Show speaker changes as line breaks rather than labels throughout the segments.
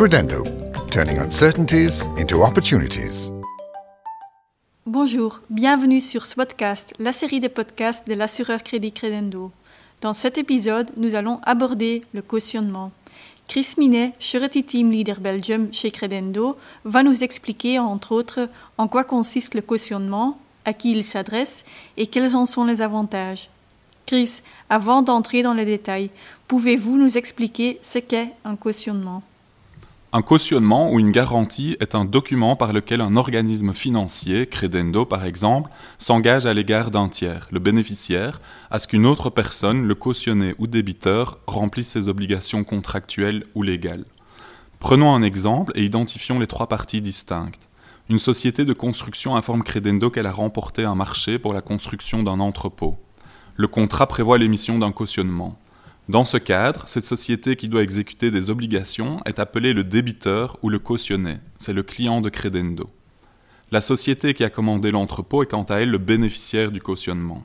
Credendo, turning uncertainties into opportunities.
Bonjour, bienvenue sur ce podcast, la série des podcasts de l'assureur Crédit Credendo. Dans cet épisode, nous allons aborder le cautionnement. Chris Minet, Surety Team Leader Belgium chez Credendo, va nous expliquer, entre autres, en quoi consiste le cautionnement, à qui il s'adresse et quels en sont les avantages. Chris, avant d'entrer dans les détails, pouvez-vous nous expliquer ce qu'est un cautionnement?
Un cautionnement ou une garantie est un document par lequel un organisme financier, Credendo par exemple, s'engage à l'égard d'un tiers, le bénéficiaire, à ce qu'une autre personne, le cautionné ou débiteur, remplisse ses obligations contractuelles ou légales. Prenons un exemple et identifions les trois parties distinctes. Une société de construction informe Credendo qu'elle a remporté un marché pour la construction d'un entrepôt. Le contrat prévoit l'émission d'un cautionnement. Dans ce cadre, cette société qui doit exécuter des obligations est appelée le débiteur ou le cautionné. C'est le client de Credendo. La société qui a commandé l'entrepôt est quant à elle le bénéficiaire du cautionnement.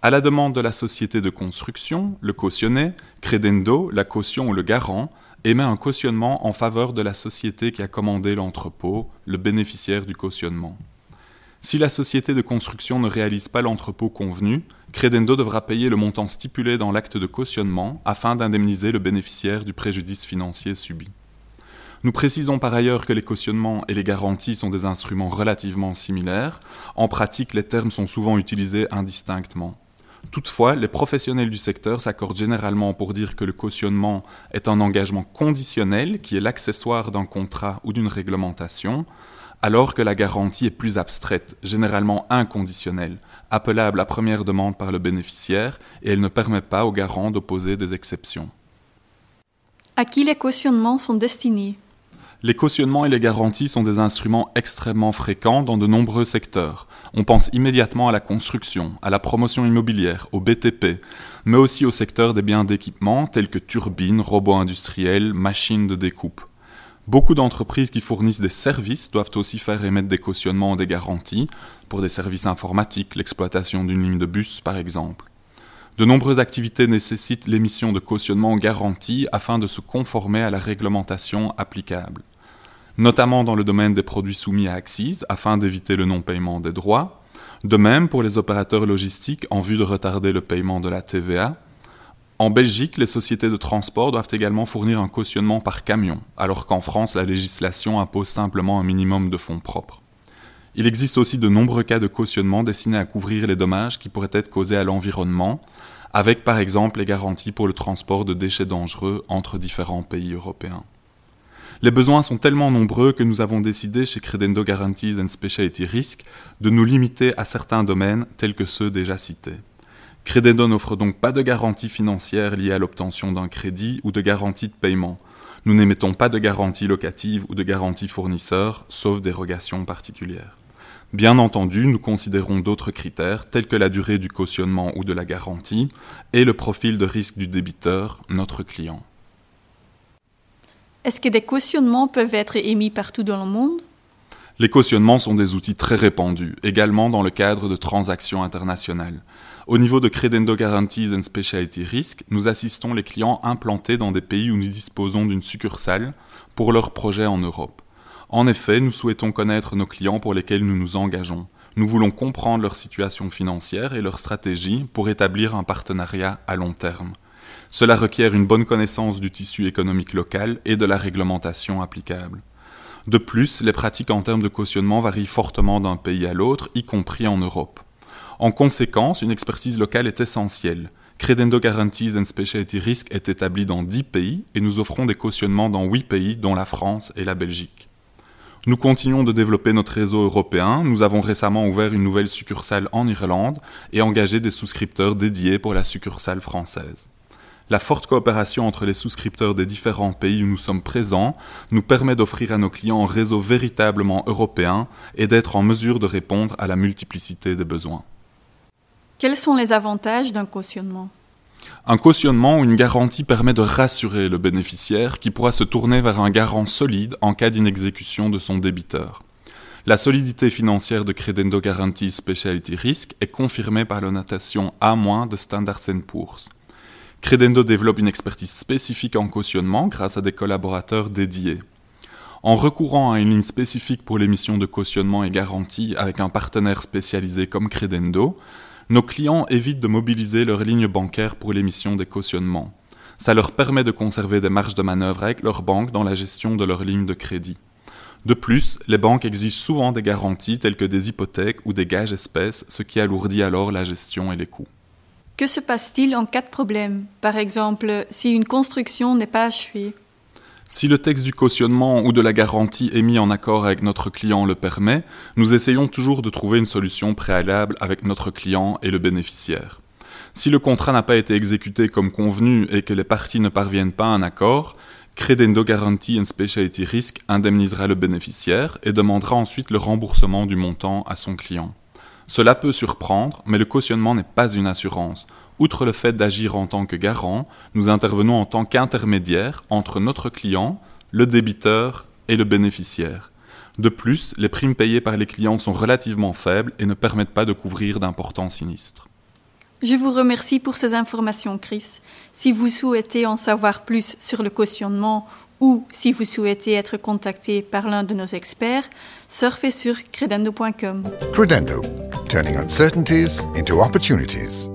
À la demande de la société de construction, le cautionné, Credendo, la caution ou le garant, émet un cautionnement en faveur de la société qui a commandé l'entrepôt, le bénéficiaire du cautionnement. Si la société de construction ne réalise pas l'entrepôt convenu, Credendo devra payer le montant stipulé dans l'acte de cautionnement afin d'indemniser le bénéficiaire du préjudice financier subi. Nous précisons par ailleurs que les cautionnements et les garanties sont des instruments relativement similaires. En pratique, les termes sont souvent utilisés indistinctement. Toutefois, les professionnels du secteur s'accordent généralement pour dire que le cautionnement est un engagement conditionnel qui est l'accessoire d'un contrat ou d'une réglementation, alors que la garantie est plus abstraite, généralement inconditionnelle, appelable à première demande par le bénéficiaire, et elle ne permet pas au garant d'opposer des exceptions.
À qui les cautionnements sont destinés?
Les cautionnements et les garanties sont des instruments extrêmement fréquents dans de nombreux secteurs. On pense immédiatement à la construction, à la promotion immobilière, au BTP, mais aussi au secteur des biens d'équipement tels que turbines, robots industriels, machines de découpe. Beaucoup d'entreprises qui fournissent des services doivent aussi faire émettre des cautionnements et des garanties pour des services informatiques, l'exploitation d'une ligne de bus par exemple. De nombreuses activités nécessitent l'émission de cautionnements ou garanties afin de se conformer à la réglementation applicable, notamment dans le domaine des produits soumis à axes afin d'éviter le non-paiement des droits, de même pour les opérateurs logistiques en vue de retarder le paiement de la TVA, en Belgique, les sociétés de transport doivent également fournir un cautionnement par camion, alors qu'en France, la législation impose simplement un minimum de fonds propres. Il existe aussi de nombreux cas de cautionnement destinés à couvrir les dommages qui pourraient être causés à l'environnement, avec par exemple les garanties pour le transport de déchets dangereux entre différents pays européens. Les besoins sont tellement nombreux que nous avons décidé chez Credendo Guarantees and Specialty Risk de nous limiter à certains domaines tels que ceux déjà cités. Credendo n'offre donc pas de garantie financière liée à l'obtention d'un crédit ou de garantie de paiement. Nous n'émettons pas de garantie locative ou de garantie fournisseur, sauf dérogation particulière. Bien entendu, nous considérons d'autres critères, tels que la durée du cautionnement ou de la garantie, et le profil de risque du débiteur, notre client.
Est-ce que des cautionnements peuvent être émis partout dans le monde?
Les cautionnements sont des outils très répandus, également dans le cadre de transactions internationales. Au niveau de Credendo Guarantees and Specialty Risk, nous assistons les clients implantés dans des pays où nous disposons d'une succursale pour leurs projets en Europe. En effet, nous souhaitons connaître nos clients pour lesquels nous nous engageons. Nous voulons comprendre leur situation financière et leur stratégie pour établir un partenariat à long terme. Cela requiert une bonne connaissance du tissu économique local et de la réglementation applicable. De plus, les pratiques en termes de cautionnement varient fortement d'un pays à l'autre, y compris en Europe. En conséquence, une expertise locale est essentielle. Credendo Guarantees and Specialty Risk est établi dans 10 pays et nous offrons des cautionnements dans 8 pays, dont la France et la Belgique. Nous continuons de développer notre réseau européen. Nous avons récemment ouvert une nouvelle succursale en Irlande et engagé des souscripteurs dédiés pour la succursale française. La forte coopération entre les souscripteurs des différents pays où nous sommes présents nous permet d'offrir à nos clients un réseau véritablement européen et d'être en mesure de répondre à la multiplicité des besoins.
Quels sont les avantages d'un cautionnement?
Un cautionnement ou une garantie permet de rassurer le bénéficiaire qui pourra se tourner vers un garant solide en cas d'inexécution de son débiteur. La solidité financière de Credendo Guarantees Specialty Risk est confirmée par la notation A- de Standard Poor's. Credendo développe une expertise spécifique en cautionnement grâce à des collaborateurs dédiés. En recourant à une ligne spécifique pour l'émission de cautionnement et garantie avec un partenaire spécialisé comme Credendo, nos clients évitent de mobiliser leur ligne bancaire pour l'émission des cautionnements. Ça leur permet de conserver des marges de manœuvre avec leur banque dans la gestion de leur ligne de crédit. De plus, les banques exigent souvent des garanties telles que des hypothèques ou des gages espèces, ce qui alourdit alors la gestion et les coûts.
Que se passe-t-il en cas de problème Par exemple, si une construction n'est pas achevée
si le texte du cautionnement ou de la garantie est mis en accord avec notre client le permet, nous essayons toujours de trouver une solution préalable avec notre client et le bénéficiaire. Si le contrat n'a pas été exécuté comme convenu et que les parties ne parviennent pas à un accord, Credendo Guarantee and Specialty Risk indemnisera le bénéficiaire et demandera ensuite le remboursement du montant à son client. Cela peut surprendre, mais le cautionnement n'est pas une assurance. Outre le fait d'agir en tant que garant, nous intervenons en tant qu'intermédiaire entre notre client, le débiteur et le bénéficiaire. De plus, les primes payées par les clients sont relativement faibles et ne permettent pas de couvrir d'importants sinistres.
Je vous remercie pour ces informations, Chris. Si vous souhaitez en savoir plus sur le cautionnement ou si vous souhaitez être contacté par l'un de nos experts, surfez sur credendo.com.
Credendo, turning uncertainties into opportunities.